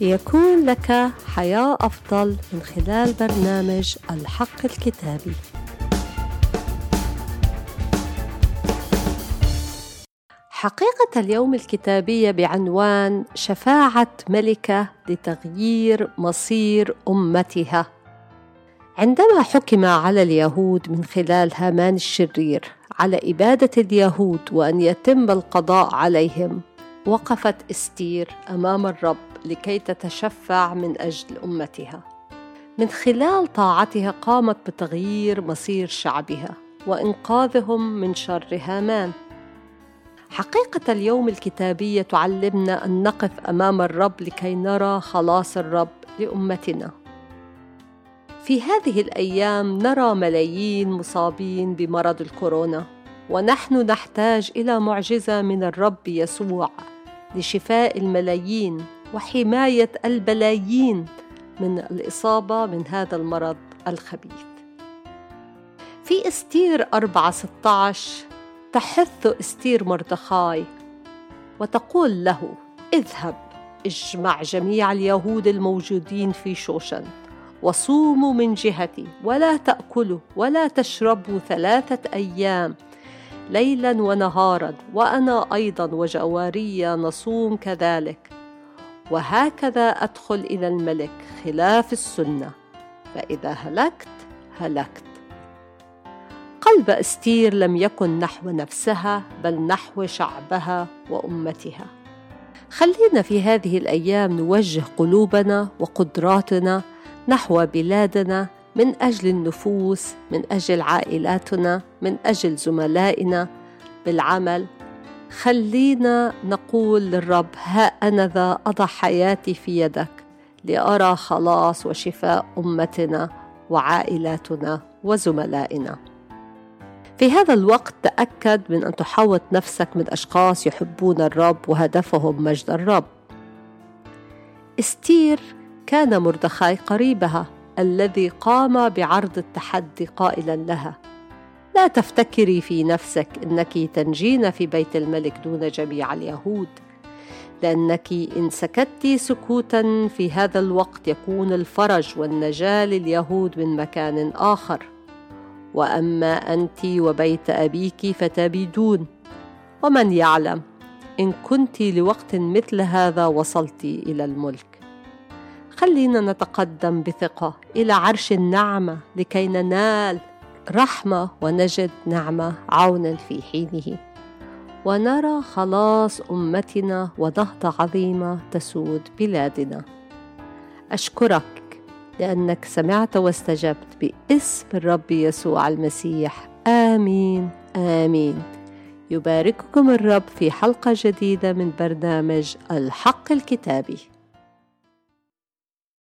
ليكون لك حياة أفضل من خلال برنامج الحق الكتابي. حقيقة اليوم الكتابية بعنوان شفاعة ملكة لتغيير مصير أمتها. عندما حكم على اليهود من خلال هامان الشرير على إبادة اليهود وأن يتم القضاء عليهم، وقفت استير أمام الرب لكي تتشفع من أجل أمتها. من خلال طاعتها قامت بتغيير مصير شعبها وإنقاذهم من شر هامان. حقيقة اليوم الكتابية تعلمنا أن نقف أمام الرب لكي نرى خلاص الرب لأمتنا. في هذه الأيام نرى ملايين مصابين بمرض الكورونا، ونحن نحتاج إلى معجزة من الرب يسوع لشفاء الملايين وحماية البلايين من الإصابة من هذا المرض الخبيث. في استير 4 16 تحث استير مردخاي وتقول له اذهب اجمع جميع اليهود الموجودين في شوشن وصوموا من جهتي ولا تأكلوا ولا تشربوا ثلاثة أيام ليلا ونهارا وأنا أيضا وجواري نصوم كذلك. وهكذا أدخل إلى الملك خلاف السنة. فإذا هلكت هلكت. قلب أستير لم يكن نحو نفسها بل نحو شعبها وأمتها. خلينا في هذه الأيام نوجه قلوبنا وقدراتنا نحو بلادنا من أجل النفوس من أجل عائلاتنا من أجل زملائنا بالعمل. خلينا نقول للرب ها أنا ذا أضع حياتي في يدك لأرى خلاص وشفاء أمتنا وعائلاتنا وزملائنا. في هذا الوقت تأكد من أن تحوط نفسك من أشخاص يحبون الرب وهدفهم مجد الرب. استير كان مردخاي قريبها. الذي قام بعرض التحدي قائلا لها. لا تفتكري في نفسك إنك تنجين في بيت الملك دون جميع اليهود. لأنك إن سكت سكوتا في هذا الوقت يكون الفرج والنجاة لليهود من مكان آخر. وأما أنت وبيت أبيك فتبيدون. ومن يعلم؟ إن كنت لوقت مثل هذا وصلت إلى الملك. خلينا نتقدم بثقة إلى عرش النعمة لكي ننال رحمة ونجد نعمة عونا في حينه. ونرى خلاص أمتنا ونهضة عظيمة تسود بلادنا. أشكرك لأنك سمعت واستجبت باسم الرب يسوع المسيح. آمين آمين. يبارككم الرب في حلقة جديدة من برنامج الحق الكتابي.